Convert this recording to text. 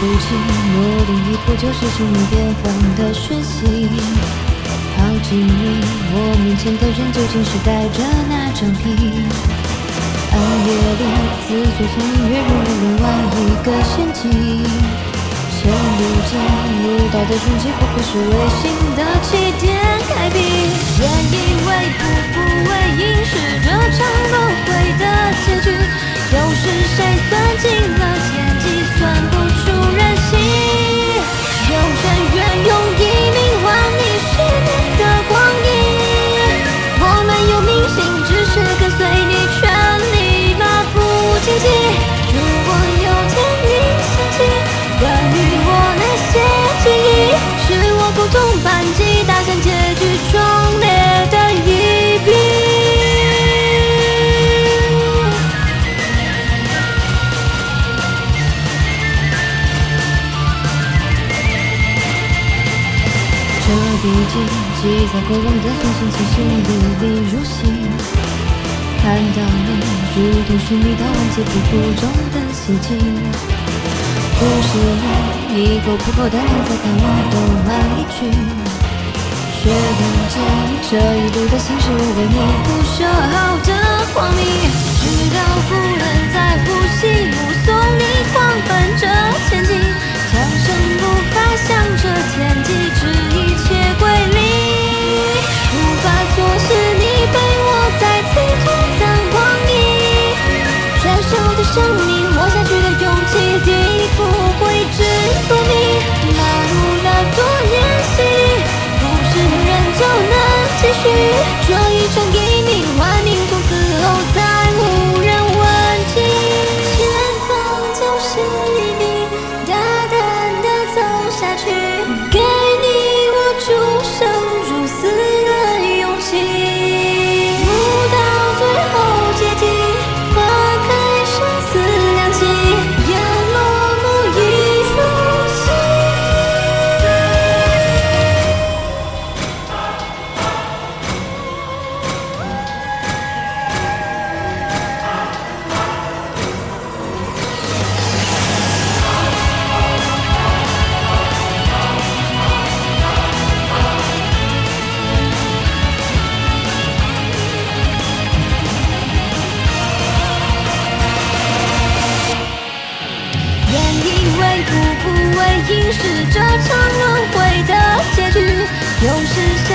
不起，努力一步就是生命变幻的讯息。靠近你，我面前的人究竟是戴着哪张皮？暗夜里，自作聪明跃入了另外一个陷阱。现如今，舞蹈的终结，会不会是违心的起点？开辟，原以为步是我不同班级打响结局壮烈的一笔。这笔记记载过往的风景，清醒历历如新。看到你，如同寻觅到万劫不复中的希冀。故事里你够不够胆量再，看我多来一句。却看见这一路的心事我为你不朽好的光明。直到不能再呼吸，目送你步为营是这场轮回的结局，又是谁